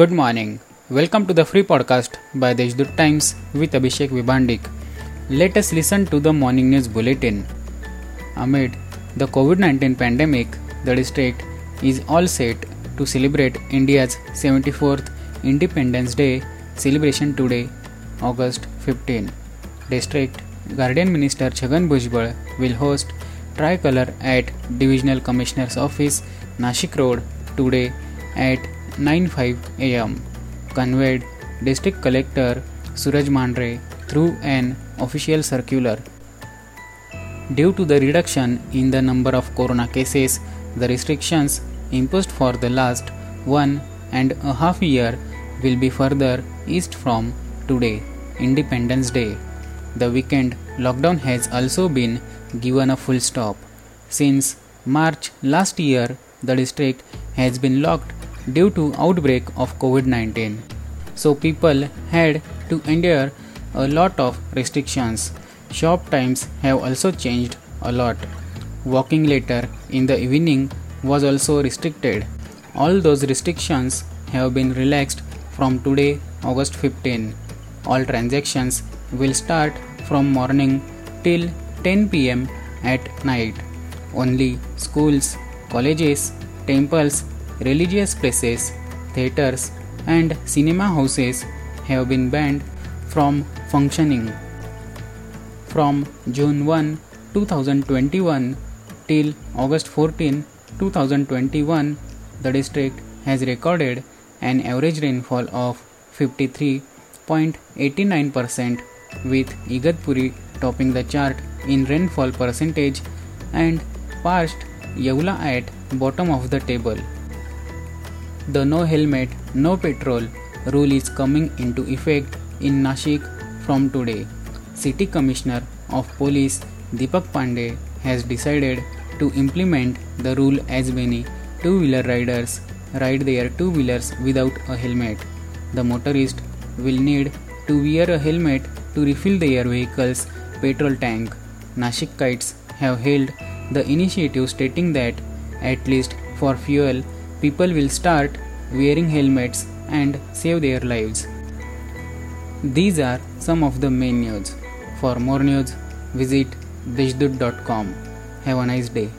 Good morning. Welcome to the free podcast by Deshdoot Times with Abhishek Vibandik. Let us listen to the morning news bulletin. Amid the COVID 19 pandemic, the district is all set to celebrate India's 74th Independence Day celebration today, August 15. District Guardian Minister Chhagan Bhujbal will host Tricolor at Divisional Commissioner's Office, Nashik Road today at 9:05 am. Conveyed District Collector Suraj Mandhare through an official circular. Due to the reduction in the number of corona cases, the restrictions imposed for the last one and a half year will be further eased from today, Independence Day. The weekend lockdown has also been given a full stop. Since March last year, the district has been locked due to outbreak of COVID-19. So people had to endure a lot of restrictions. Shop times have also changed a lot. Walking later in the evening was also restricted. All those restrictions have been relaxed from today, August 15. All transactions will start from morning till 10 pm at night. Only schools, colleges, temples, religious places, theaters, and cinema houses have been banned from functioning. From June 1, 2021 till August 14, 2021, the district has recorded an average rainfall of 53.89% with Igatpuri topping the chart in rainfall percentage and past Yeola at bottom of the table. The no helmet, no petrol rule is coming into effect in Nashik from today. City Commissioner of Police Deepak Pandey has decided to implement the rule as many two-wheeler riders ride their two-wheelers without a helmet. The motorist will need to wear a helmet to refill their vehicle's petrol tank. Nashikites have hailed the initiative stating that at least for fuel people will start wearing helmets and save their lives. These are some of the main news. For more news, visit deshdoot.com. Have a nice day.